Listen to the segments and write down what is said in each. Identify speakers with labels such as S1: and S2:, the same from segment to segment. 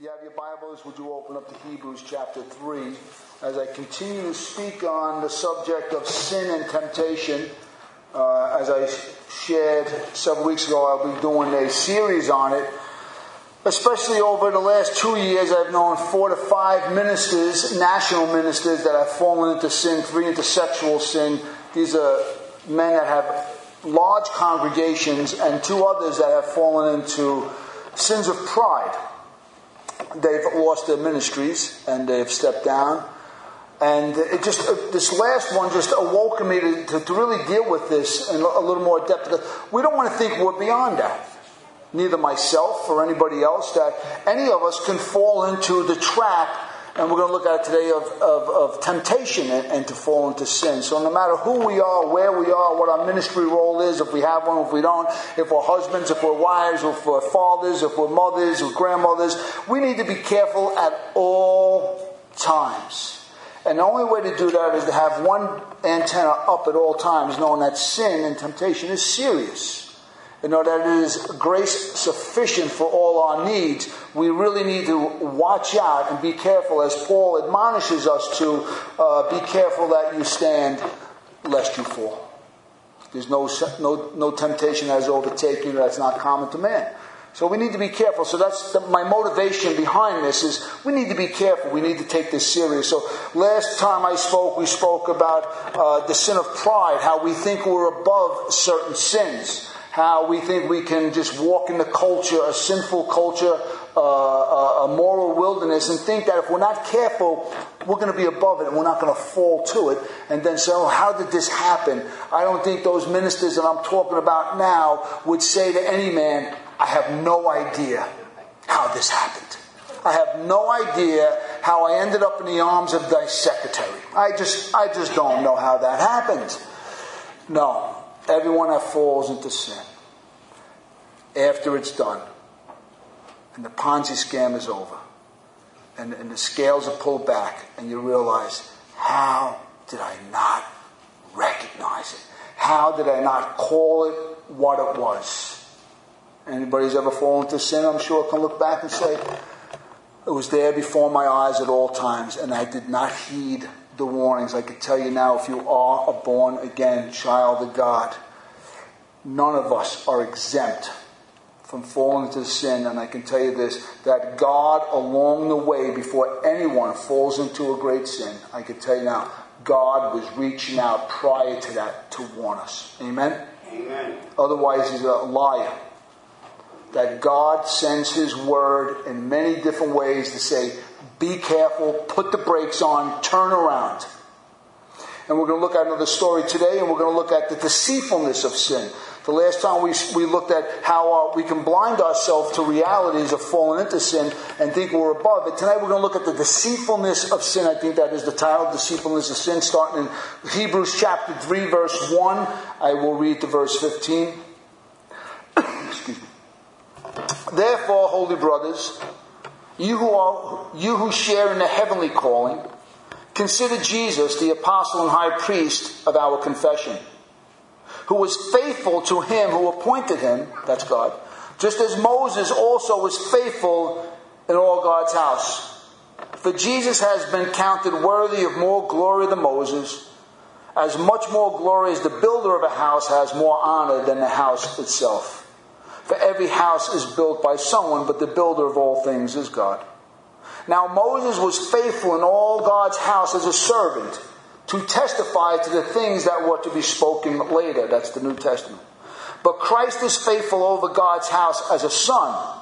S1: You have your Bibles, would you open up to Hebrews chapter 3 as I continue to speak on the subject of sin and temptation. Uh, as I shared several weeks ago, I'll be doing a series on it. Especially over the last two years, I've known four to five ministers, national ministers, that have fallen into sin, three into sexual sin. These are men that have large congregations, and two others that have fallen into sins of pride they've lost their ministries and they've stepped down. And it just, uh, this last one just awoke me to, to, to, really deal with this in a little more depth. We don't want to think we're beyond that. Neither myself or anybody else, that any of us can fall into the trap and we're going to look at today of, of, of temptation and, and, to fall into sin. So no matter who we are, where we are, what our ministry role is, if we have one, if we don't, if we're husbands, if we're wives, if we're fathers, if we're mothers, or grandmothers, we need to be careful at all times. And the only way to do that is to have one antenna up at all times, knowing that sin and temptation is serious in order that it is grace sufficient for all our needs, we really need to watch out and be careful, as Paul admonishes us to uh, be careful that you stand lest you fall. There's no, no, no temptation that has overtaken you that's not common to man. So we need to be careful. So that's the, my motivation behind this is we need to be careful. We need to take this serious. So last time I spoke, we spoke about uh, the sin of pride, how we think we're above certain sins how we think we can just walk in the culture, a sinful culture, a, a moral wilderness, and think that if we're not careful, we're going to be above it and we're not going to fall to it. And then say, oh, how did this happen? I don't think those ministers that I'm talking about now would say to any man, I have no idea how this happened. I have no idea how I ended up in the arms of thy secretary. I just, I just don't know how that happened. No, everyone that falls into sin after it's done and the Ponzi scam is over and, and the scales are pulled back and you realize, how did I not recognize it? How did I not call it what it was? Anybody's ever fallen to sin, I'm sure, can look back and say, it was there before my eyes at all times, and I did not heed the warnings. I can tell you now, if you are a born again child of God, none of us are exempt from falling into sin. And I can tell you this that God, along the way, before anyone falls into a great sin, I can tell you now, God was reaching out prior to that to warn us. Amen?
S2: Amen.
S1: Otherwise, he's a liar. That God sends his word in many different ways to say, be careful, put the brakes on, turn around. And we're going to look at another story today, and we're going to look at the deceitfulness of sin. The last time we, we looked at how uh, we can blind ourselves to realities of falling into sin and think we're above it. Tonight we're going to look at the deceitfulness of sin. I think that is the title, Deceitfulness of Sin, starting in Hebrews chapter 3, verse 1. I will read to verse 15. Excuse me. Therefore, holy brothers, you who, are, you who share in the heavenly calling, consider Jesus the apostle and high priest of our confession who was faithful to him who appointed him, that's God, just as Moses also was faithful in all God's house. For Jesus has been counted worthy of more glory than Moses, as much more glory as the builder of a house has more honor than the house itself. For every house is built by someone, but the builder of all things is God. Now Moses was faithful in all God's house as a servant to testify to the things that were to be spoken later. That's the New Testament. But Christ is faithful over God's house as a son,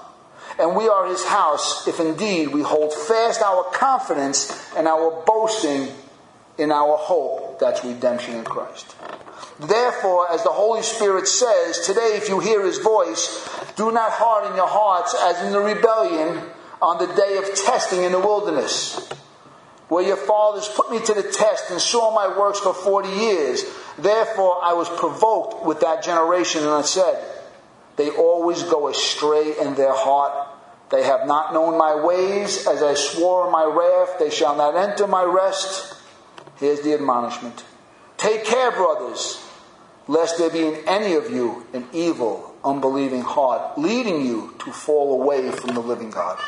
S1: and we are his house if indeed we hold fast our confidence and our boasting in our hope. That's redemption in Christ. Therefore, as the Holy Spirit says, today if you hear his voice, do not harden your hearts as in the rebellion on the day of testing in the wilderness where your fathers put me to the test and saw my works for 40 years. Therefore, I was provoked with that generation, and I said, They always go astray in their heart. They have not known my ways. As I swore in my wrath, they shall not enter my rest. Here's the admonishment Take care, brothers, lest there be in any of you an evil, unbelieving heart, leading you to fall away from the living God.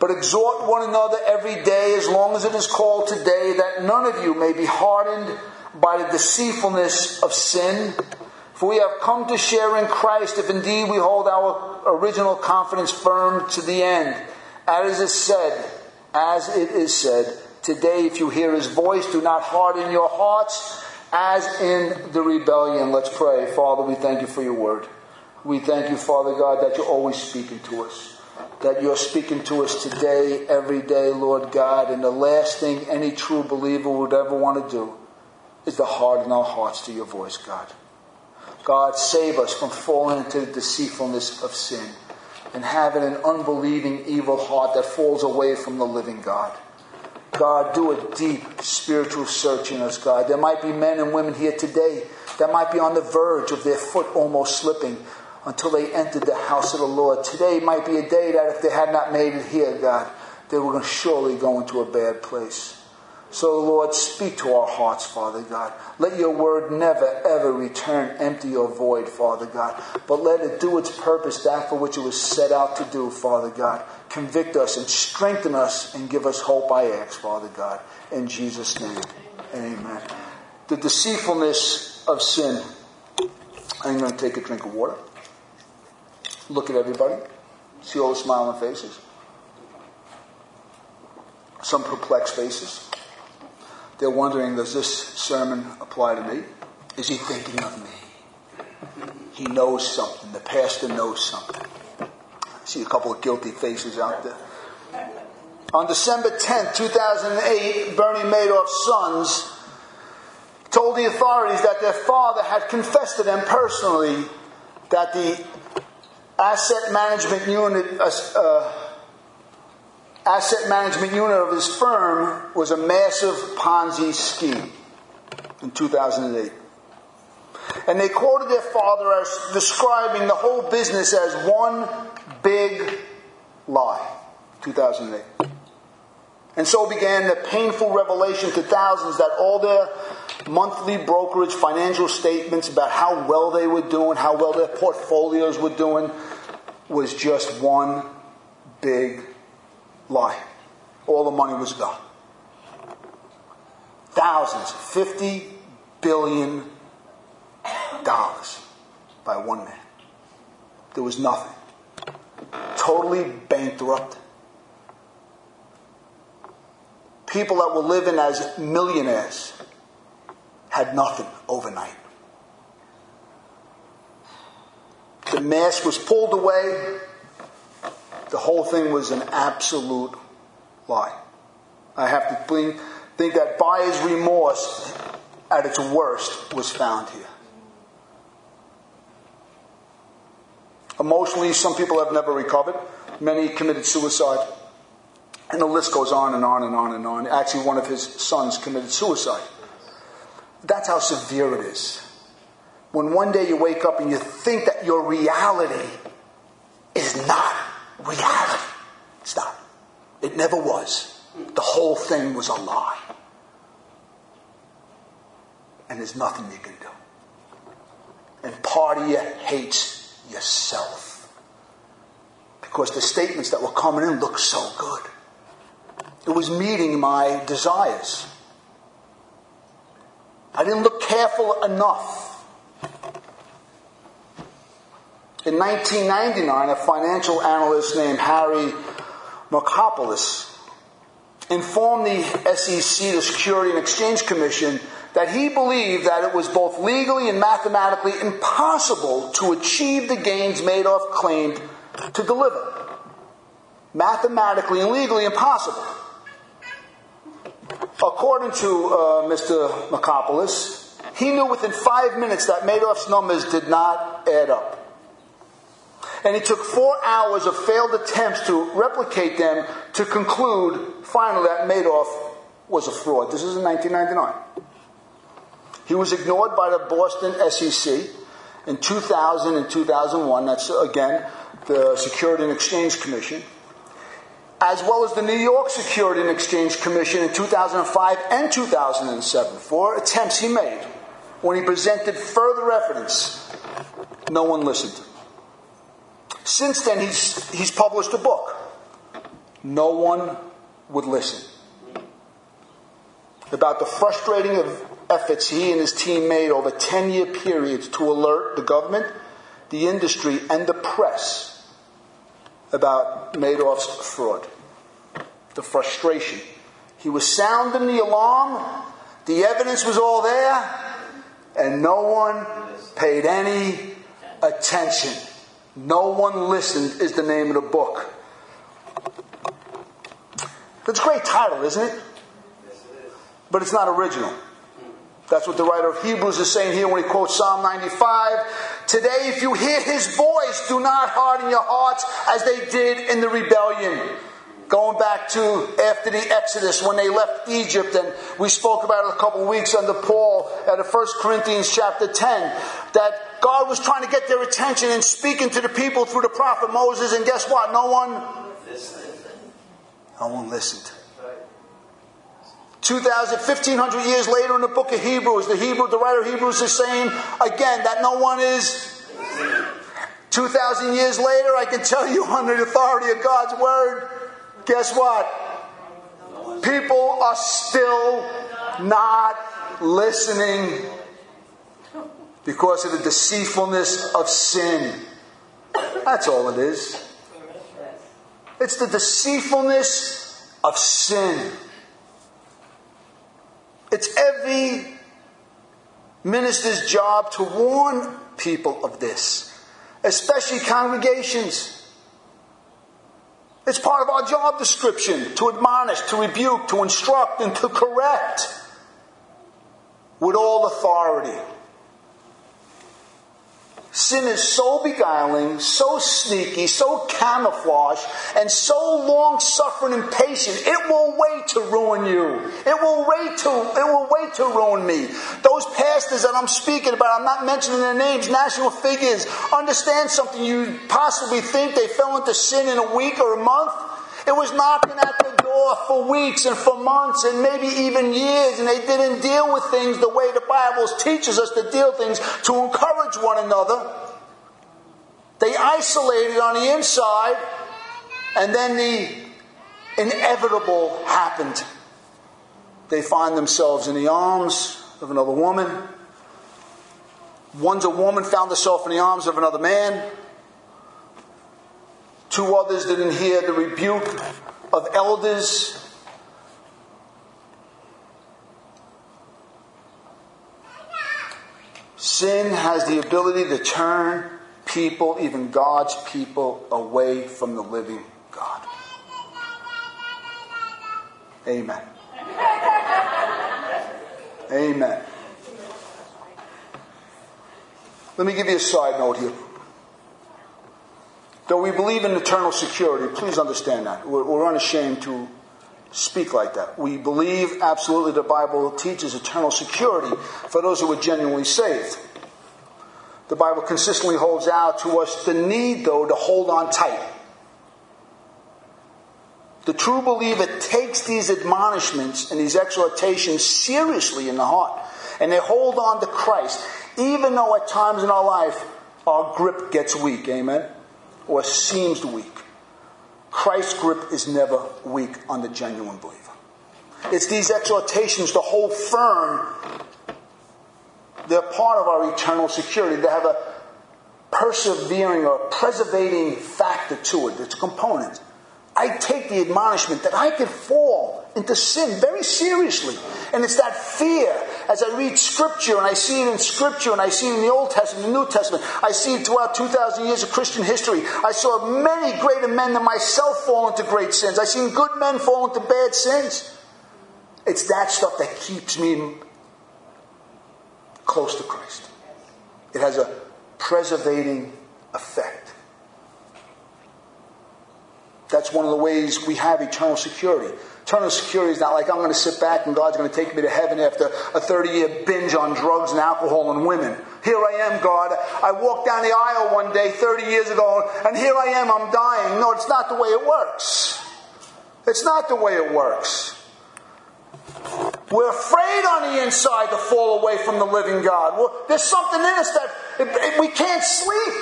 S1: But exhort one another every day as long as it is called today, that none of you may be hardened by the deceitfulness of sin. For we have come to share in Christ if indeed we hold our original confidence firm to the end. As it is said, as it is said, today if you hear his voice, do not harden your hearts as in the rebellion. Let's pray. Father, we thank you for your word. We thank you, Father God, that you're always speaking to us. That you're speaking to us today, every day, Lord God. And the last thing any true believer would ever want to do is to harden our hearts to your voice, God. God, save us from falling into the deceitfulness of sin and having an unbelieving, evil heart that falls away from the living God. God, do a deep spiritual search in us, God. There might be men and women here today that might be on the verge of their foot almost slipping until they entered the house of the Lord. Today might be a day that if they had not made it here, God, they were gonna surely go into a bad place. So, Lord, speak to our hearts, Father God. Let your word never, ever return empty or void, Father God. But let it do its purpose, that for which it was set out to do, Father God. Convict us and strengthen us and give us hope, I ask, Father God. In Jesus' name, amen. The deceitfulness of sin. I'm going to take a drink of water. Look at everybody. See all the smiling faces. Some perplexed faces. They're wondering, does this sermon apply to me? Is he thinking of me? He knows something. The pastor knows something. I see a couple of guilty faces out there. On December 10th, 2008, Bernie Madoff's sons told the authorities that their father had confessed to them personally that the asset management unit, uh, uh asset management unit of his firm was a massive Ponzi scheme in 2008. And they quoted their father as describing the whole business as one big lie. 2008. And so began the painful revelation to thousands that all their monthly brokerage financial statements about how well they were doing, how well their portfolios were doing, was just one big lie. All the money was gone. Thousands, $50 billion by one man. There was nothing. Totally bankrupt. People that were living as millionaires had nothing overnight. The mask was pulled away the whole thing was an absolute lie. I have to think, that buyer's remorse at its worst was found here. Emotionally, some people have never recovered. Many committed suicide. And the list goes on and on and on and on. Actually, one of his sons committed suicide. That's how severe it is. When one day you wake up and you think that your reality is not reality. It's not. It never was. The whole thing was a lie. And there's nothing you can do. And part of you hates yourself. Because the statements that were coming in looked so good. It was meeting my desires. I didn't look careful enough. In 1999, a financial analyst named Harry Markopolos informed the SEC, the Security and Exchange Commission, that he believed that it was both legally and mathematically impossible to achieve the gains Madoff claimed to deliver. Mathematically and legally impossible. According to uh, Mr. Markopolos, he knew within five minutes that Madoff's numbers did not add up. And it took four hours of failed attempts to replicate them to conclude finally that Madoff was a fraud. This is in 1999. He was ignored by the Boston SEC in 2000 and 2001. That's again the Security and Exchange Commission, as well as the New York Security and Exchange Commission in 2005 and 2007. Four attempts he made. When he presented further evidence, no one listened. Since then, he's, he's published a book no one would listen. About the frustrating efforts he and his team made over 10 year periods to alert the government, the industry, and the press about Madoff's fraud. The frustration. He was sounding the alarm, the evidence was all there, and no one paid any attention. No one listened, is the name of the book. That's a great title, isn't it? Yes, it is. But it's not original. That's what the writer of Hebrews is saying here when he quotes Psalm 95. Today, if you hear his voice, do not harden your hearts as they did in the rebellion. Going back to after the Exodus when they left Egypt, and we spoke about it a couple of weeks under Paul at 1 Corinthians chapter 10, that God was trying to get their attention and speaking to the people through the prophet Moses, and guess what? No one, no one listened. 2,000, 1,500 years later in the book of Hebrews, the Hebrew, the writer of Hebrews is saying again that no one is. 2,000 years later, I can tell you under the authority of God's word, guess what? People are still not listening because of the deceitfulness of sin. That's all it is. It's the deceitfulness of sin. It's every minister's job to warn people of this, especially congregations. It's part of our job description to admonish, to rebuke, to instruct, and to correct with all authority. Sin is so beguiling, so sneaky, so camouflaged, and so long suffering and patient, it will wait to ruin you. It will wait to, it will wait to ruin me. Those pastors that I'm speaking about, I'm not mentioning their names, national figures, understand something. You possibly think they fell into sin in a week or a month. It was knocking at the door for weeks and for months and maybe even years, and they didn't deal with things the way the Bible teaches us to deal things to encourage one another. They isolated on the inside, and then the inevitable happened. They find themselves in the arms of another woman. One's a woman found herself in the arms of another man. Two others didn't hear the rebuke of elders. Sin has the ability to turn people, even God's people, away from the living God. Amen. Amen. Let me give you a side note here. Though we believe in eternal security, please understand that. We're, we're, unashamed to speak like that. We believe absolutely the Bible teaches eternal security for those who are genuinely saved. The Bible consistently holds out to us the need, though, to hold on tight. The true believer takes these admonishments and these exhortations seriously in the heart, and they hold on to Christ, even though at times in our life our grip gets weak. Amen? Or seems weak. Christ's grip is never weak on the genuine believer. It's these exhortations to hold firm. They're part of our eternal security. They have a persevering or preservating factor to it. It's a component. I take the admonishment that I could fall into sin very seriously. And it's that fear as I read Scripture and I see it in Scripture and I see it in the Old Testament, the New Testament. I see it throughout 2,000 years of Christian history. I saw many greater men than myself fall into great sins. I've seen good men fall into bad sins. It's that stuff that keeps me close to Christ. It has a preservating effect. That's one of the ways we have eternal security. Eternal security is not like I'm going to sit back and God's going to take me to heaven after a 30 year binge on drugs and alcohol and women. Here I am, God. I walked down the aisle one day 30 years ago and here I am, I'm dying. No, it's not the way it works. It's not the way it works. We're afraid on the inside to fall away from the living God. Well, there's something in us that it, it, we can't sleep.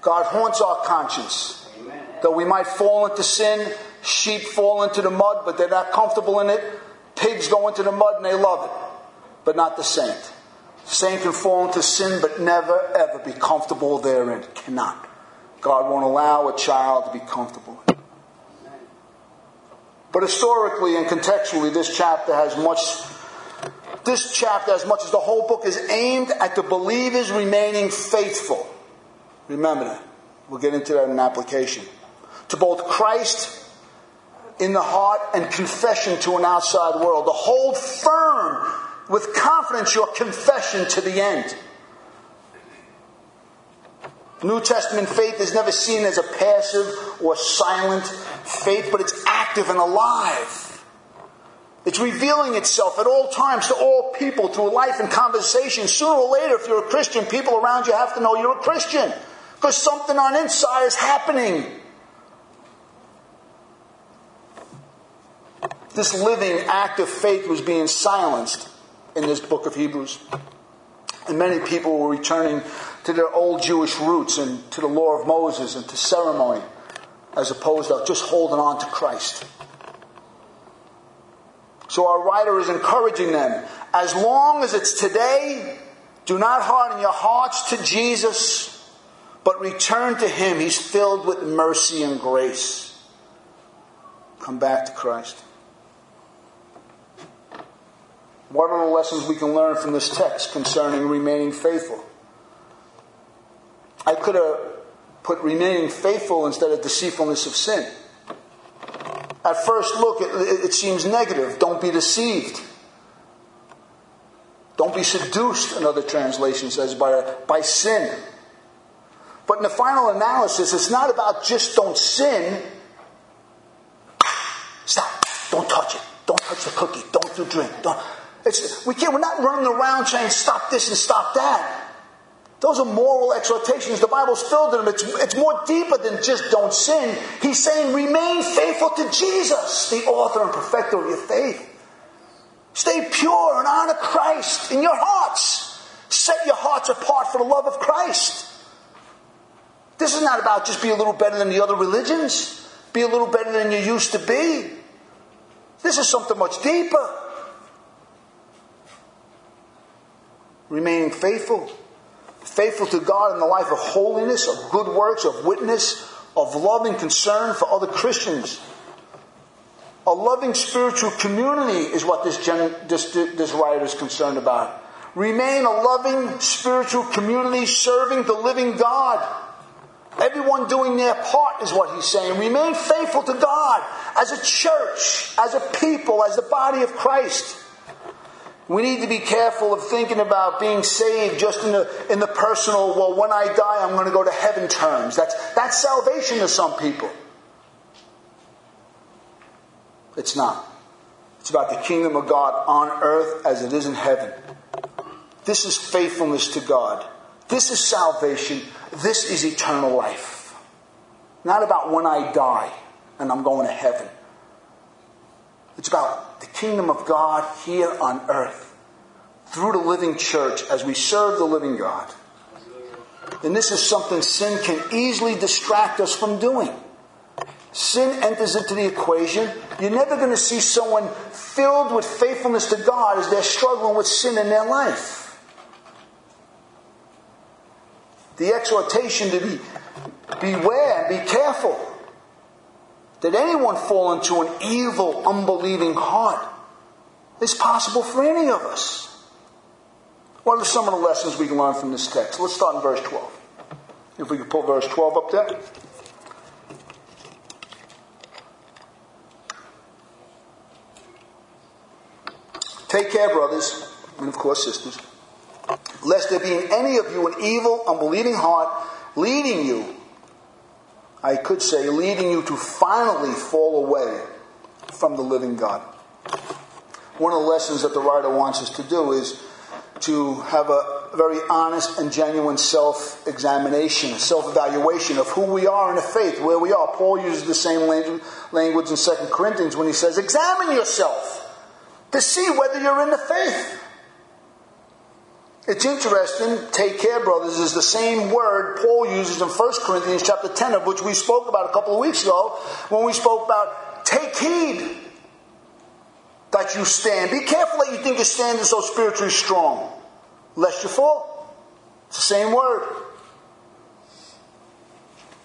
S1: God haunts our conscience. Amen. Though we might fall into sin, sheep fall into the mud, but they're not comfortable in it. Pigs go into the mud and they love it, but not the saint. Saint can fall into sin, but never ever be comfortable therein. Cannot. God won't allow a child to be comfortable. But historically and contextually, this chapter has much. This chapter, as much as the whole book, is aimed at the believers remaining faithful. Remember that. We'll get into that in application. To both Christ in the heart and confession to an outside world. To hold firm with confidence your confession to the end. New Testament faith is never seen as a passive or silent faith, but it's active and alive. It's revealing itself at all times to all people through life and conversation. Sooner or later, if you're a Christian, people around you have to know you're a Christian because something on inside is happening. This living, act of faith was being silenced in this book of Hebrews. And many people were returning to their old Jewish roots and to the law of Moses and to ceremony as opposed to just holding on to Christ. So our writer is encouraging them as long as it's today, do not harden your hearts to Jesus, but return to Him. He's filled with mercy and grace. Come back to Christ. What are the lessons we can learn from this text concerning remaining faithful? I could have put remaining faithful instead of deceitfulness of sin. At first look, it, it seems negative. Don't be deceived. Don't be seduced, another translation says, by, by sin. But in the final analysis, it's not about just don't sin. Stop. Don't touch it. Don't touch the cookie. Don't do drink. Don't. It's, we can't, we're not running around saying stop this and stop that. Those are moral exhortations. The Bible's filled with them. It's, it's more deeper than just don't sin. He's saying remain faithful to Jesus, the author and perfecter of your faith. Stay pure and honor Christ in your hearts. Set your hearts apart for the love of Christ. This is not about just be a little better than the other religions, be a little better than you used to be. This is something much deeper. Remaining faithful faithful to God in the life of holiness, of good works, of witness, of love and concern for other Christians. A loving spiritual community is what this, gen, this, this writer is concerned about. Remain a loving spiritual community serving the living God. Everyone doing their part is what he's saying. Remain faithful to God as a church, as a people, as the body of Christ. We need to be careful of thinking about being saved just in the, in the personal, well, when I die, I'm going to go to heaven terms. That's, that's salvation to some people. It's not. It's about the kingdom of God on earth as it is in heaven. This is faithfulness to God. This is salvation. This is eternal life. Not about when I die and I'm going to heaven. It's about the kingdom of God here on earth through the living church as we serve the living God. And this is something sin can easily distract us from doing. Sin enters into the equation. You're never going to see someone filled with faithfulness to God as they're struggling with sin in their life. The exhortation to be beware and be careful that anyone fall into an evil, unbelieving heart is possible for any of us. What are some of the lessons we can learn from this text? Let's start in verse 12. If we could pull verse 12 up there. Take care, brothers, and of course, sisters, lest there be in any of you an evil, unbelieving heart leading you I could say, leading you to finally fall away from the living God. One of the lessons that the writer wants us to do is to have a very honest and genuine self examination, self evaluation of who we are in the faith, where we are. Paul uses the same language in 2 Corinthians when he says, Examine yourself to see whether you're in the faith. It's interesting, take care, brothers, is the same word Paul uses in 1 Corinthians chapter 10, of which we spoke about a couple of weeks ago, when we spoke about take heed that you stand. Be careful that you think you're standing so spiritually strong, lest you fall. It's the same word.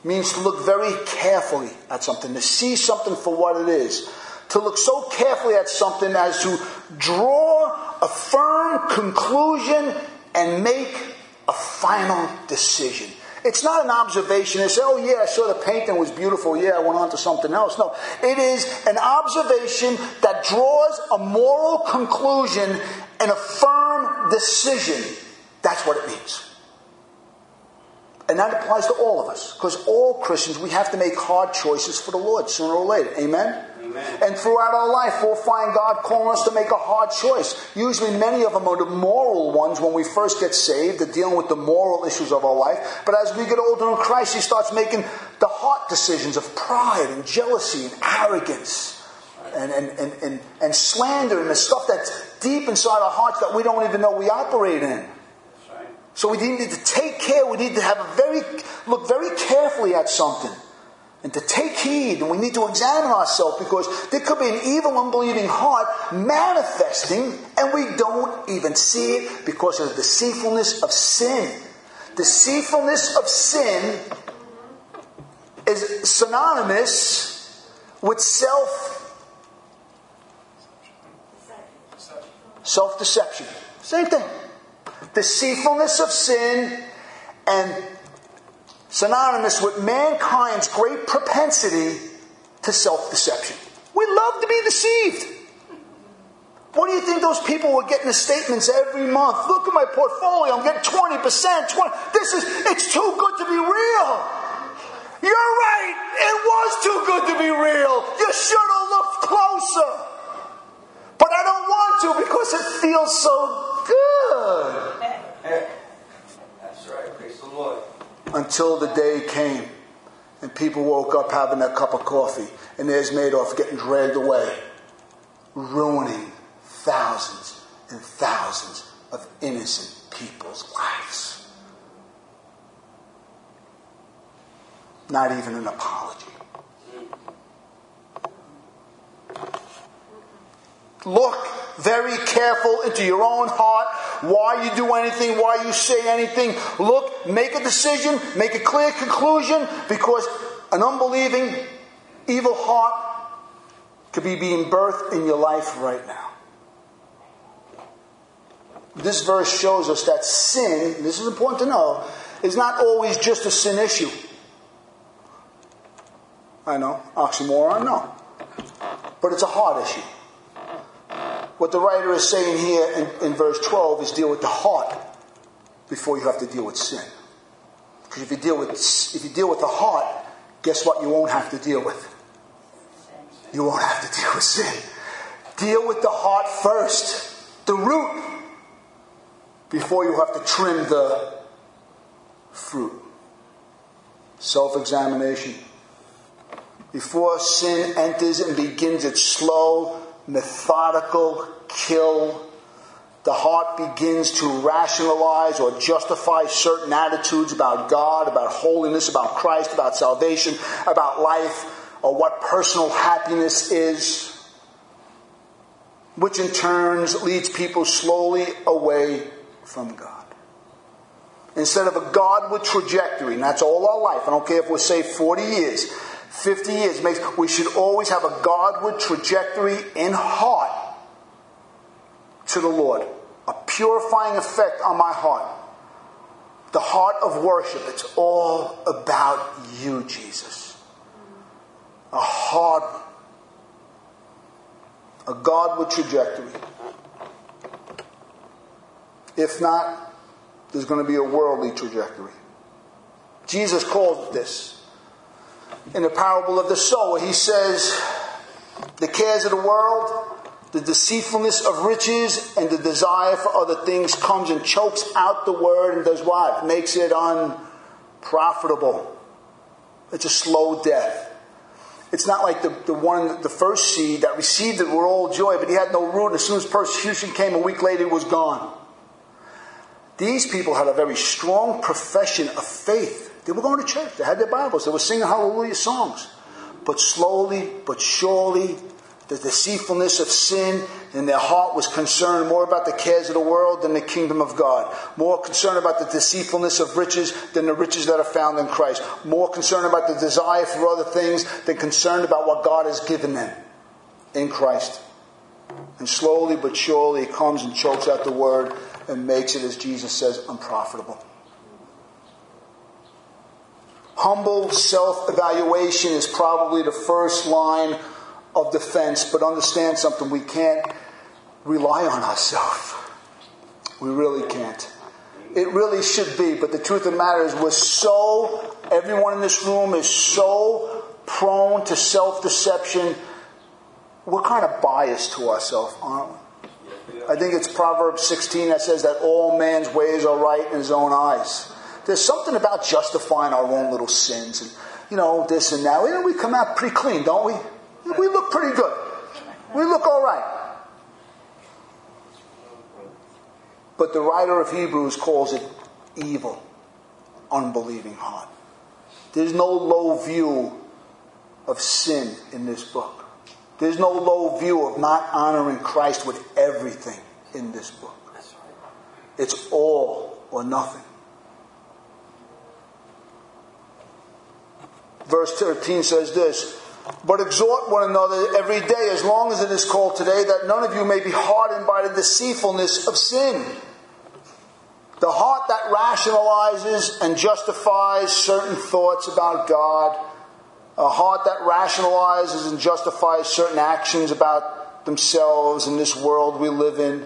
S1: It means to look very carefully at something, to see something for what it is, to look so carefully at something as to draw a firm conclusion and make a final decision. It's not an observation say, oh yeah, I saw the painting was beautiful. Yeah, I went on to something else. No, it is an observation that draws a moral conclusion and a firm decision. That's what it means. And that applies to all of us. Because all Christians, we have to make hard choices for the Lord sooner or later. Amen? Amen. And throughout our life, we'll find God calling us to make a hard choice. Usually, many of them are the moral ones when we first get saved, they're dealing with the moral issues of our life. But as we get older in Christ, He starts making the heart decisions of pride and jealousy and arrogance. And, and, and, and, and slander and the stuff that's deep inside our hearts that we don't even know we operate in. So we need to take care. We need to have a very look very carefully at something and to take heed, and we need to examine ourselves because there could be an evil, unbelieving heart manifesting, and we don't even see it because of the deceitfulness of sin. Deceitfulness of sin is synonymous with self self deception. Same thing. Deceitfulness of sin and synonymous with mankind's great propensity to self deception. We love to be deceived. What do you think those people were getting the statements every month? Look at my portfolio, I'm getting 20%, 20. This is, it's too good to be real. You're right, it was too good to be real. You should have looked closer. But I don't want to because it feels so good.
S2: That's right, praise the Lord
S1: until the day came and people woke up having their cup of coffee and there's Madoff getting dragged away, ruining thousands and thousands of innocent people's lives. Not even an apology. Look very careful into your own heart why you do anything, why you say anything. Look, make a decision, make a clear conclusion, because an unbelieving, evil heart could be being birthed in your life right now. This verse shows us that sin, this is important to know, is not always just a sin issue. I know, oxymoron, no. But it's a heart issue. What the writer is saying here in, in verse 12 is deal with the heart before you have to deal with sin. Because if you deal with if you deal with the heart, guess what you won't have to deal with? You won't have to deal with sin. Deal with the heart first, the root, before you have to trim the fruit. Self examination. Before sin enters and begins its slow, methodical kill. The heart begins to rationalize or justify certain attitudes about God, about holiness, about Christ, about salvation, about life, or what personal happiness is, which in turns leads people slowly away from God. Instead of a Godward trajectory, and that's all our life, I don't care if we're saved 40 years, 50 years makes we should always have a Godward trajectory in heart to the Lord, a purifying effect on my heart. The heart of worship, it's all about you, Jesus. A heart, a Godward trajectory. If not, there's going to be a worldly trajectory. Jesus called this in the parable of the sower. He says, the cares of the world, the deceitfulness of riches, and the desire for other things comes and chokes out the word and does what? Makes it unprofitable. It's a slow death. It's not like the, the one, the first seed that received it were all joy, but he had no root. And as soon as persecution came, a week later, it was gone. These people had a very strong profession of faith. They were going to church. They had their Bibles. They were singing hallelujah songs. But slowly, but surely, the deceitfulness of sin in their heart was concerned more about the cares of the world than the kingdom of God. More concerned about the deceitfulness of riches than the riches that are found in Christ. More concerned about the desire for other things than concerned about what God has given them in Christ. And slowly but surely he comes and chokes out the word and makes it, as Jesus says, unprofitable. Humble self evaluation is probably the first line of defense, but understand something we can't rely on ourselves. We really can't. It really should be, but the truth of the matter is, we're so, everyone in this room is so prone to self deception. We're kind of biased to ourselves, aren't we? I think it's Proverbs 16 that says that all man's ways are right in his own eyes. There's something about justifying our own little sins and, you know, this and that. Know, we come out pretty clean, don't we? We look pretty good. We look all right. But the writer of Hebrews calls it evil, unbelieving heart. There's no low view of sin in this book. There's no low view of not honoring Christ with everything in this book. It's all or nothing. Verse 13 says this But exhort one another every day, as long as it is called today, that none of you may be hardened by the deceitfulness of sin. The heart that rationalizes and justifies certain thoughts about God a heart that rationalizes and justifies certain actions about themselves in this world we live in,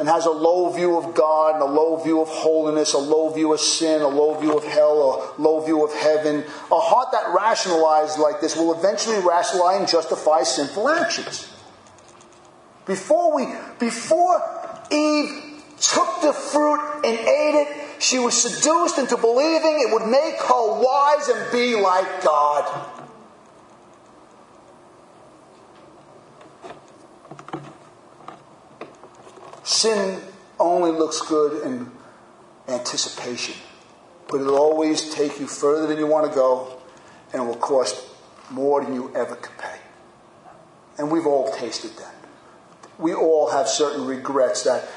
S1: and has a low view of God and a low view of holiness, a low view of sin, a low view of hell, a low view of heaven. A heart that rationalizes like this will eventually rationalize and justify sinful actions. Before we, before Eve took the fruit and ate it, she was seduced into believing it would make her wise and be like God. Sin only looks good in anticipation, but it'll always take you further than you want to go and it will cost more than you ever could pay. And we've all tasted that. We all have certain regrets that,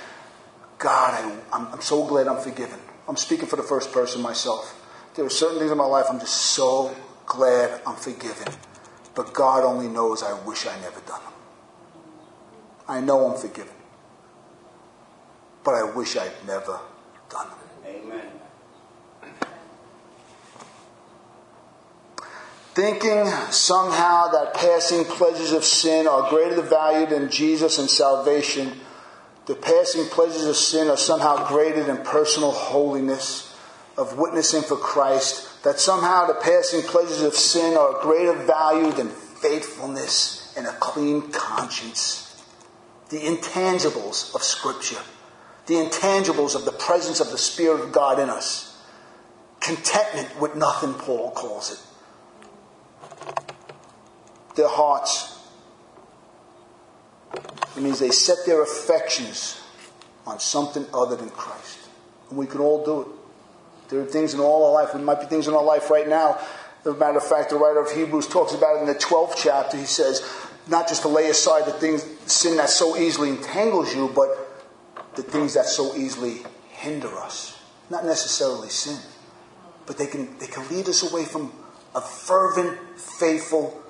S1: God, I, I'm, I'm so glad I'm forgiven. I'm speaking for the first person myself. There are certain things in my life I'm just so glad I'm forgiven. But God only knows I wish I never done them. I know I'm forgiven. But I wish I'd never done them.
S2: Amen.
S1: Thinking somehow that passing pleasures of sin are greater value than Jesus and salvation the passing pleasures of sin are somehow greater than personal holiness, of witnessing for Christ, that somehow the passing pleasures of sin are greater value than faithfulness and a clean conscience. The intangibles of Scripture, the intangibles of the presence of the Spirit of God in us. Contentment with nothing, Paul calls it. Their hearts it means they set their affections on something other than Christ. And we can all do it. There are things in all our life. There might be things in our life right now. As a matter of fact, the writer of Hebrews talks about it in the 12th chapter. He says, not just to lay aside the things, sin that so easily entangles you, but the things that so easily hinder us. Not necessarily sin, but they can, they can lead us away from a fervent, faithful,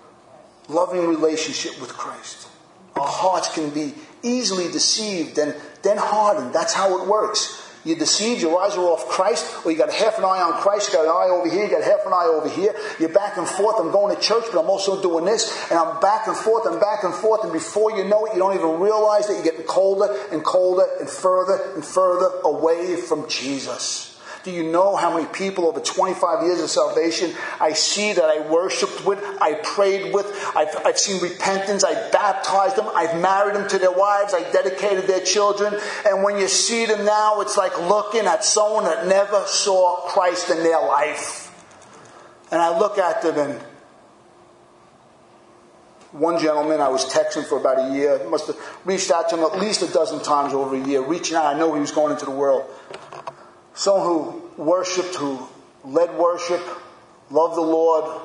S1: loving relationship with Christ. Our hearts can be easily deceived and then hardened. That's how it works. You're deceived, your eyes are off Christ, or you got half an eye on Christ, you got an eye over here, you got half an eye over here. You're back and forth. I'm going to church, but I'm also doing this, and I'm back and forth and back and forth, and before you know it, you don't even realize that you're getting colder and colder and further and further away from Jesus. Do you know how many people over 25 years of salvation I see that I worshiped with, I prayed with, I've, I've seen repentance, I baptized them, I've married them to their wives, I dedicated their children, and when you see them now, it's like looking at someone that never saw Christ in their life. And I look at them and One gentleman, I was texting for about a year, must have reached out to him at least a dozen times over a year, reaching out. I know he was going into the world. Someone who worshiped, who led worship, loved the Lord,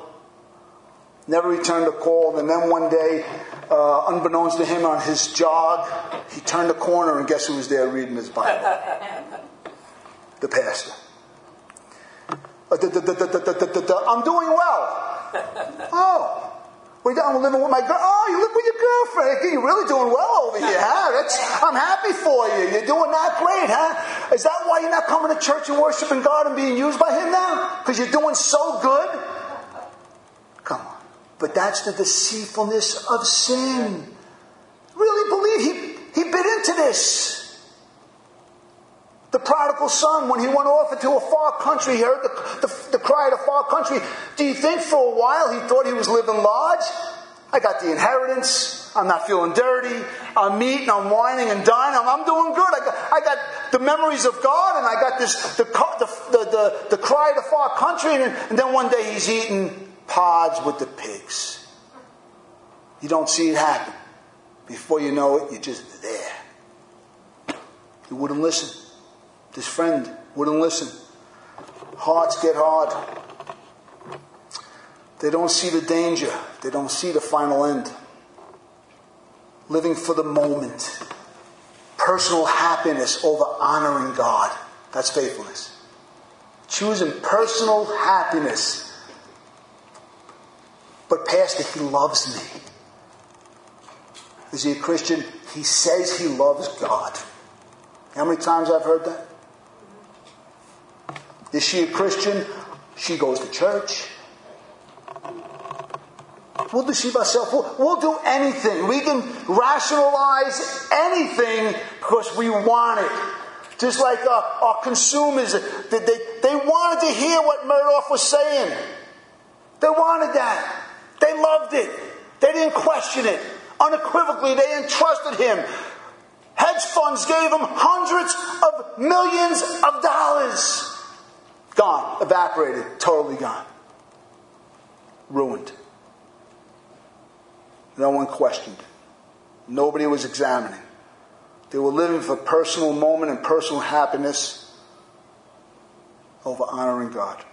S1: never returned a call. And then one day, uh, unbeknownst to him on his jog, he turned the corner and guess who was there reading his Bible? the pastor. I'm doing well. Oh. We I'm living with my girl. Oh, you live with your girlfriend. You're really doing well over here, huh? That's, I'm happy for you. You're doing that great, huh? Is that why you're not coming to church and worshiping God and being used by Him now? Because you're doing so good? Come on. But that's the deceitfulness of sin. Really believe he, he bit into this. The prodigal son, when he went off into a far country, he heard the, the, the, cry of a far country. Do you think for a while he thought he was living large? I got the inheritance. I'm not feeling dirty. I'm eating, I'm wining and dining. I'm, I'm doing good. I got, I got the memories of God and I got this, the, the, the, the, the cry of the far country. And, and then one day he's eating pods with the pigs. You don't see it happen. Before you know it, you're just there. You wouldn't listen. This friend wouldn't listen. Hearts get hard. They don't see the danger, they don't see the final end. Living for the moment. Personal happiness over honoring God. That's faithfulness. Choosing personal happiness. But, Pastor, he loves me. Is he a Christian? He says he loves God. How many times I've heard that? Is she a Christian? She goes to church. We'll deceive ourselves. We'll, we'll do anything. We can rationalize anything because we want it. Just like our, our consumers, they, they, they wanted to hear what Madoff was saying. They wanted that. They loved it. They didn't question it. Unequivocally, they entrusted him. Hedge funds gave him hundreds of millions of dollars. Gone, evaporated, totally gone. Ruined. No one questioned. Nobody was examining. They were living for personal moment and personal happiness over honoring God.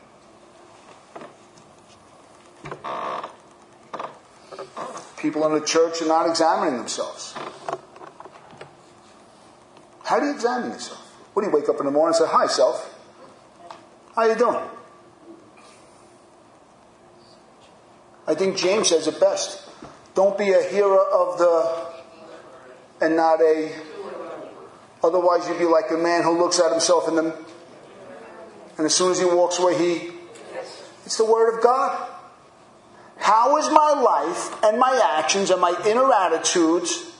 S1: People in the church are not examining themselves. How do you examine yourself? What do you wake up in the morning and say, Hi, self? How you doing? I think James says it best. Don't be a hearer of the and not a otherwise you'd be like a man who looks at himself in the and as soon as he walks away he it's the word of God. How is my life and my actions and my inner attitudes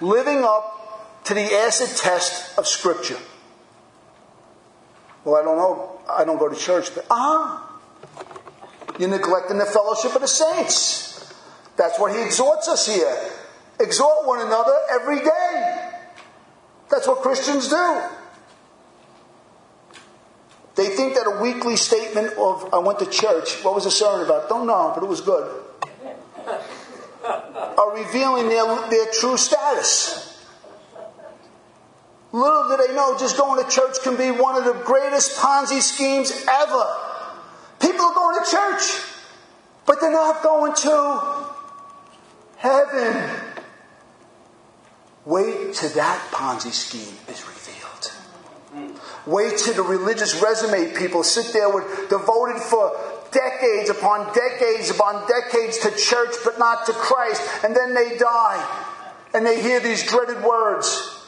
S1: living up to the acid test of Scripture? Well, I don't know. I don't go to church, but ah, you're neglecting the fellowship of the saints. That's what he exhorts us here. Exhort one another every day. That's what Christians do. They think that a weekly statement of I went to church, what was the sermon about? Don't know, but it was good. Are revealing their, their true status. Little do they know, just going to church can be one of the greatest Ponzi schemes ever. People are going to church, but they're not going to heaven. Wait till that Ponzi scheme is revealed. Wait till the religious resume people sit there with devoted for decades upon decades upon decades to church but not to Christ, and then they die and they hear these dreaded words.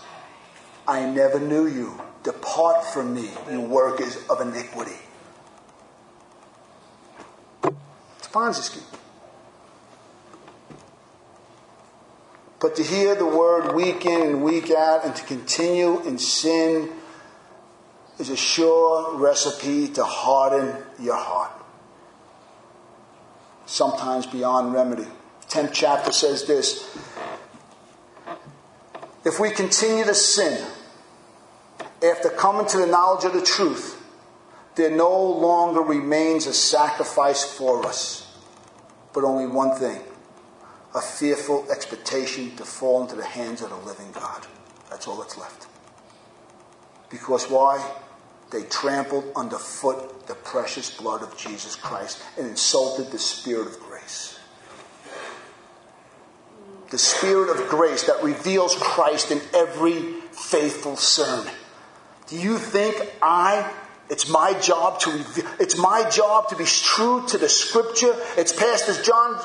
S1: I never knew you. Depart from me, you workers of iniquity. It's a Ponzi scheme. But to hear the word week in and week out and to continue in sin is a sure recipe to harden your heart. Sometimes beyond remedy. 10th chapter says this if we continue to sin after coming to the knowledge of the truth, there no longer remains a sacrifice for us, but only one thing a fearful expectation to fall into the hands of the living God. That's all that's left. Because why? They trampled underfoot the precious blood of Jesus Christ and insulted the Spirit of grace. The Spirit of grace that reveals Christ in every faithful sermon. Do you think I it's my job to reveal, it's my job to be true to the scripture. It's Pastor John's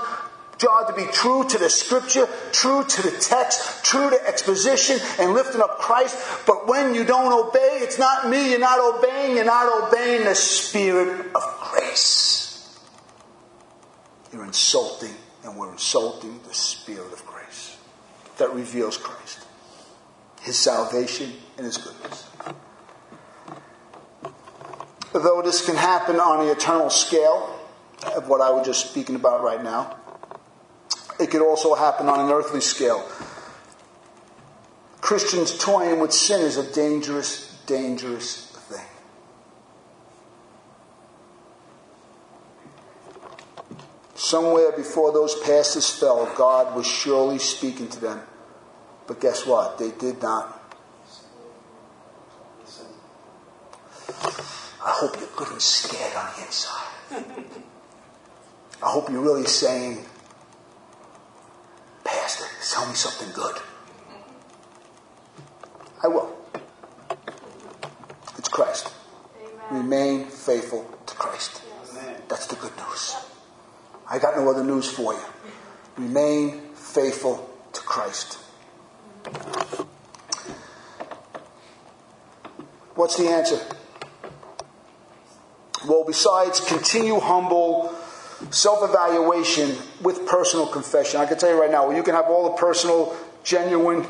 S1: job to be true to the scripture, true to the text, true to exposition and lifting up Christ. But when you don't obey, it's not me you're not obeying, you're not obeying the spirit of grace. You're insulting, and we're insulting the spirit of that reveals Christ, his salvation, and his goodness though this can happen on the eternal scale of what I was just speaking about right now, it could also happen on an earthly scale. Christians toying with sin is a dangerous, dangerous thing. Somewhere before those pastors fell, God was surely speaking to them. But guess what? They did not I hope you're good and scared on the inside. I hope you're really saying, Pastor, tell me something good. I will. It's Christ. Amen. Remain faithful to Christ. That's the good news. I got no other news for you. Remain faithful to Christ. What's the answer? Well, besides continue humble self evaluation with personal confession, I can tell you right now, you can have all the personal, genuine,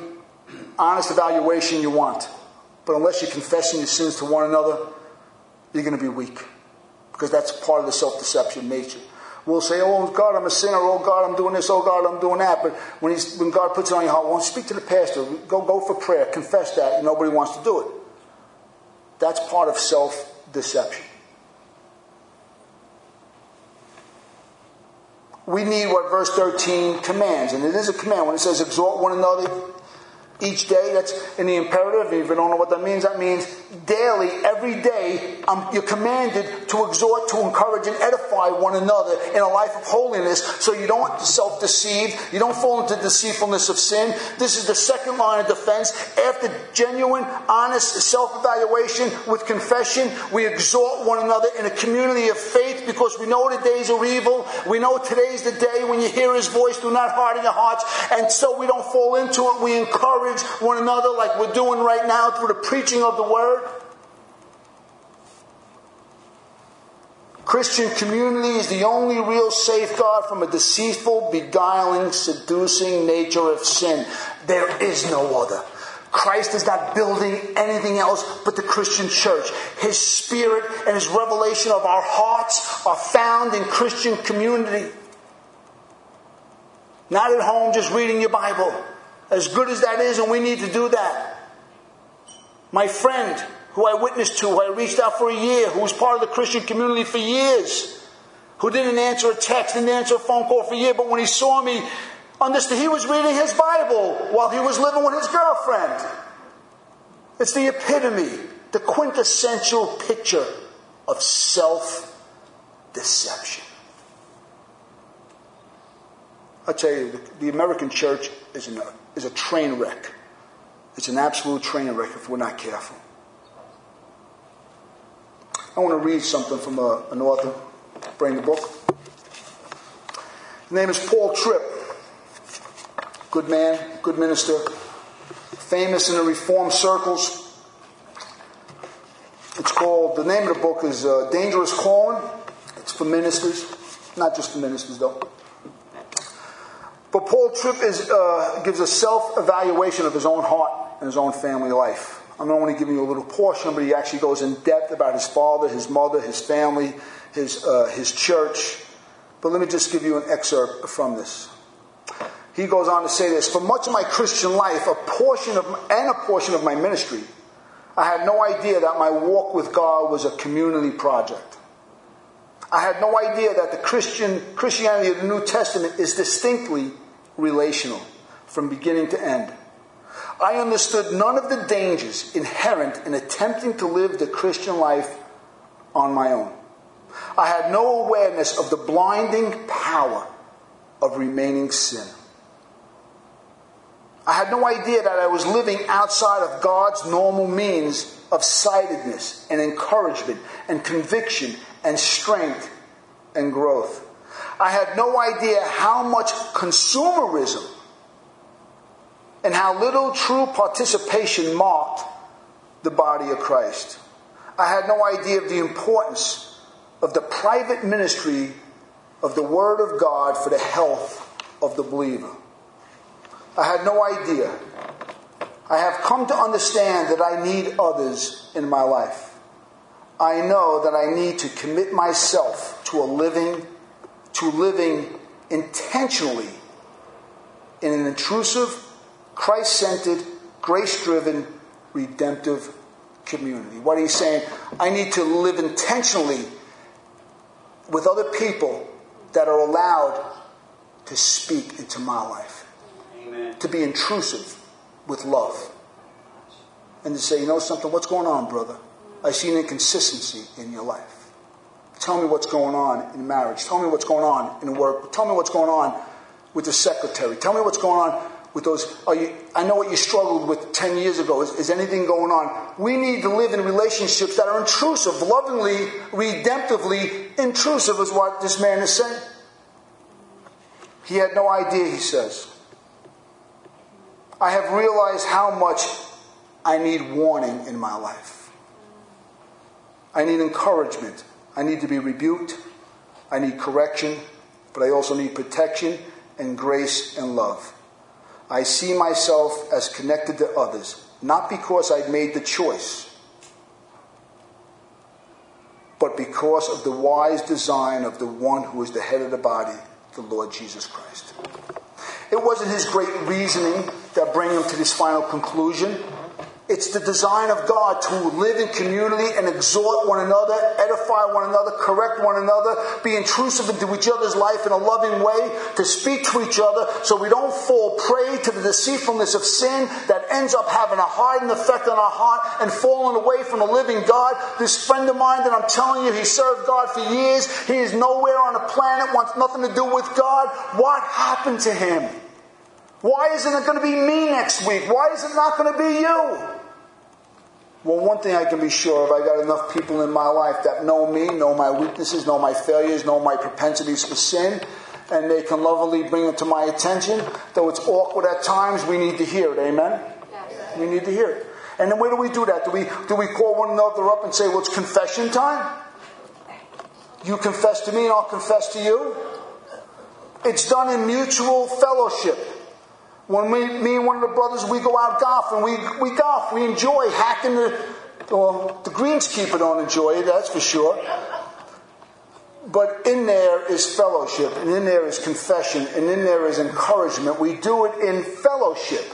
S1: honest evaluation you want. But unless you're confessing your sins to one another, you're going to be weak. Because that's part of the self deception nature. We'll say, Oh God, I'm a sinner. Oh God, I'm doing this. Oh God, I'm doing that. But when, he's, when God puts it on your heart, well, speak to the pastor. Go, go for prayer. Confess that. Nobody wants to do it. That's part of self deception. we need what verse 13 commands. And it is a command. When it says exhort one another each day, that's in the imperative. If you don't know what that means, that means daily, every day, um, you're commanded to exhort, to encourage, and edify one another in a life of holiness so you don't self deceive, you don't fall into deceitfulness of sin. This is the second line of defense. After genuine, honest self evaluation with confession, we exhort one another in a community of faith because we know the days are evil. We know today's the day when you hear his voice, do not harden your hearts. And so we don't fall into it. We encourage one another like we're doing right now through the preaching of the word. Christian community is the only real safeguard from a deceitful, beguiling, seducing nature of sin. There is no other. Christ is not building anything else but the Christian church. His spirit and his revelation of our hearts are found in Christian community. Not at home just reading your Bible. As good as that is, and we need to do that. My friend, who I witnessed to, who I reached out for a year, who was part of the Christian community for years, who didn't answer a text, didn't answer a phone call for a year, but when he saw me, understood he was reading his Bible while he was living with his girlfriend. It's the epitome, the quintessential picture of self deception. I tell you, the, the American church is, an, is a train wreck. It's an absolute train wreck if we're not careful. I want to read something from a, an author. Bring the book. His name is Paul Tripp. Good man, good minister, famous in the reform circles. It's called, the name of the book is uh, Dangerous Calling. It's for ministers, not just for ministers though. But Paul Tripp is, uh, gives a self evaluation of his own heart and his own family life. I'm only giving you a little portion, but he actually goes in depth about his father, his mother, his family, his, uh, his church. But let me just give you an excerpt from this. He goes on to say this For much of my Christian life, a portion of, and a portion of my ministry, I had no idea that my walk with God was a community project. I had no idea that the Christian Christianity of the New Testament is distinctly relational from beginning to end. I understood none of the dangers inherent in attempting to live the Christian life on my own. I had no awareness of the blinding power of remaining sin. I had no idea that I was living outside of God's normal means of sightedness and encouragement and conviction and strength and growth. I had no idea how much consumerism and how little true participation marked the body of Christ. I had no idea of the importance of the private ministry of the Word of God for the health of the believer. I had no idea. I have come to understand that I need others in my life. I know that I need to commit myself to a living, to living intentionally in an intrusive, Christ centered, grace driven, redemptive community. What he's saying, I need to live intentionally with other people that are allowed to speak into my life to be intrusive with love. And to say, you know something, what's going on, brother? I see an inconsistency in your life. Tell me what's going on in marriage. Tell me what's going on in work. Tell me what's going on with the secretary. Tell me what's going on with those. You, I know what you struggled with 10 years ago. Is, is anything going on? We need to live in relationships that are intrusive, lovingly, redemptively intrusive, is what this man is saying. He had no idea, he says. I have realized how much I need warning in my life. I need encouragement. I need to be rebuked. I need correction, but I also need protection and grace and love. I see myself as connected to others, not because I've made the choice, but because of the wise design of the one who is the head of the body, the Lord Jesus Christ. It wasn't his great reasoning that bring him to this final conclusion. It's the design of God to live in community and exhort one another, edify one another, correct one another, be intrusive into each other's life in a loving way, to speak to each other so we don't fall prey to the deceitfulness of sin that ends up having a hardened effect on our heart and falling away from the living God. This friend of mine that I'm telling you, he served God for years. He is nowhere on the planet, wants nothing to do with God. What happened to him? Why isn't it going to be me next week? Why is it not going to be you? Well, one thing I can be sure of, I got enough people in my life that know me, know my weaknesses, know my failures, know my propensities for sin, and they can lovingly bring it to my attention. Though it's awkward at times, we need to hear it. Amen? Yes. We need to hear it. And then where do we do that? Do we, do we call one another up and say, well, it's confession time? You confess to me and I'll confess to you? It's done in mutual fellowship. When we, me and one of the brothers, we go out golfing, we, we golf, we enjoy hacking the, well, the greenskeeper don't enjoy it, that's for sure. But in there is fellowship, and in there is confession, and in there is encouragement. We do it in fellowship.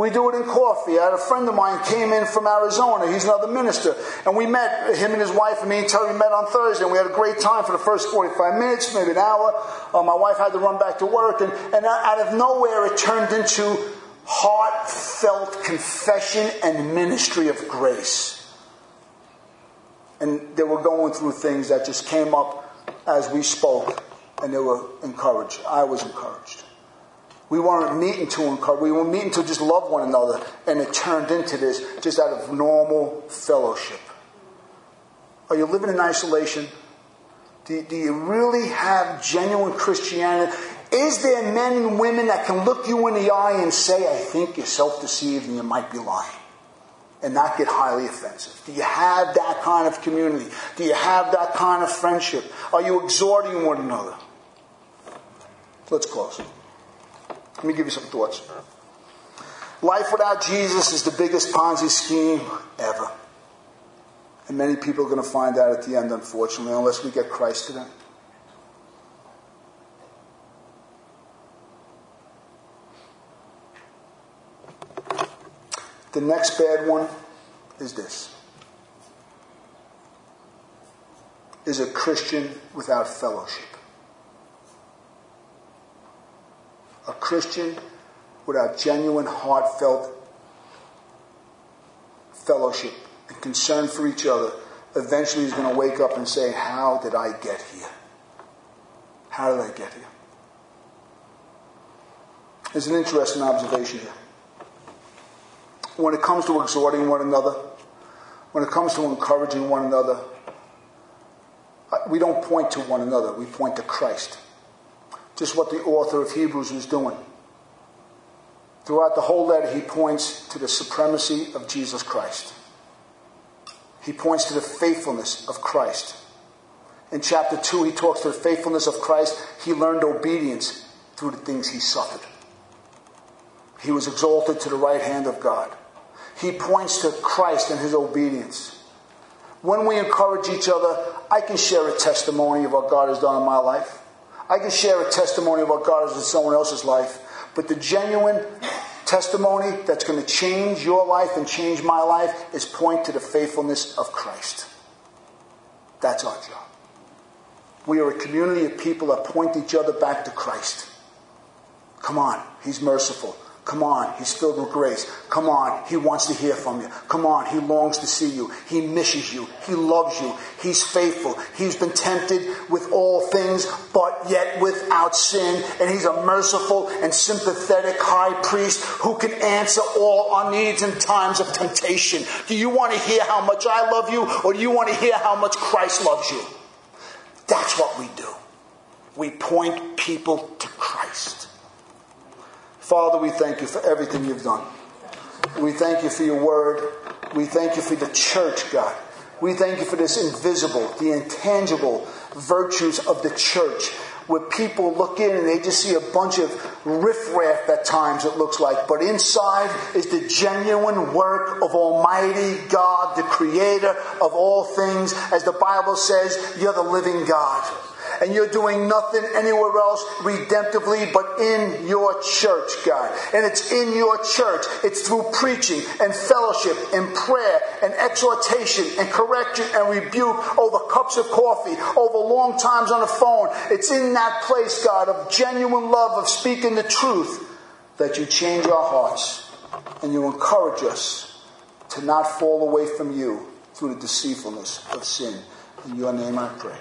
S1: We do it in coffee. I had a friend of mine came in from Arizona. He's another minister. And we met, him and his wife and me and Terry met on Thursday. And we had a great time for the first 45 minutes, maybe an hour. Uh, my wife had to run back to work. And, and out of nowhere, it turned into heartfelt confession and ministry of grace. And they were going through things that just came up as we spoke. And they were encouraged. I was encouraged. We weren't meeting to encourage. We were meeting to just love one another. And it turned into this just out of normal fellowship. Are you living in isolation? Do, do you really have genuine Christianity? Is there men and women that can look you in the eye and say, I think you're self deceived and you might be lying? And not get highly offensive? Do you have that kind of community? Do you have that kind of friendship? Are you exhorting one another? Let's close. Let me give you some thoughts. Life without Jesus is the biggest Ponzi scheme ever. And many people are going to find out at the end, unfortunately, unless we get Christ to them. The next bad one is this is a Christian without fellowship. Christian without genuine, heartfelt fellowship and concern for each other eventually is going to wake up and say, How did I get here? How did I get here? There's an interesting observation here. When it comes to exhorting one another, when it comes to encouraging one another, we don't point to one another, we point to Christ. Just what the author of Hebrews was doing. Throughout the whole letter, he points to the supremacy of Jesus Christ. He points to the faithfulness of Christ. In chapter 2, he talks to the faithfulness of Christ. He learned obedience through the things he suffered. He was exalted to the right hand of God. He points to Christ and his obedience. When we encourage each other, I can share a testimony of what God has done in my life. I can share a testimony about God done in someone else's life. But the genuine testimony that's going to change your life and change my life is point to the faithfulness of Christ. That's our job. We are a community of people that point each other back to Christ. Come on, He's merciful. Come on, he's filled with grace. Come on, he wants to hear from you. Come on, he longs to see you. He misses you. He loves you. He's faithful. He's been tempted with all things, but yet without sin. And he's a merciful and sympathetic high priest who can answer all our needs in times of temptation. Do you want to hear how much I love you, or do you want to hear how much Christ loves you? That's what we do. We point people to Christ. Father, we thank you for everything you've done. We thank you for your word. We thank you for the church, God. We thank you for this invisible, the intangible virtues of the church where people look in and they just see a bunch of riffraff at times, it looks like. But inside is the genuine work of Almighty God, the creator of all things. As the Bible says, you're the living God and you're doing nothing anywhere else redemptively but in your church, God. And it's in your church. It's through preaching and fellowship and prayer and exhortation and correction and rebuke over cups of coffee, over long times on the phone. It's in that place, God, of genuine love, of speaking the truth, that you change our hearts and you encourage us to not fall away from you through the deceitfulness of sin. In your name I pray.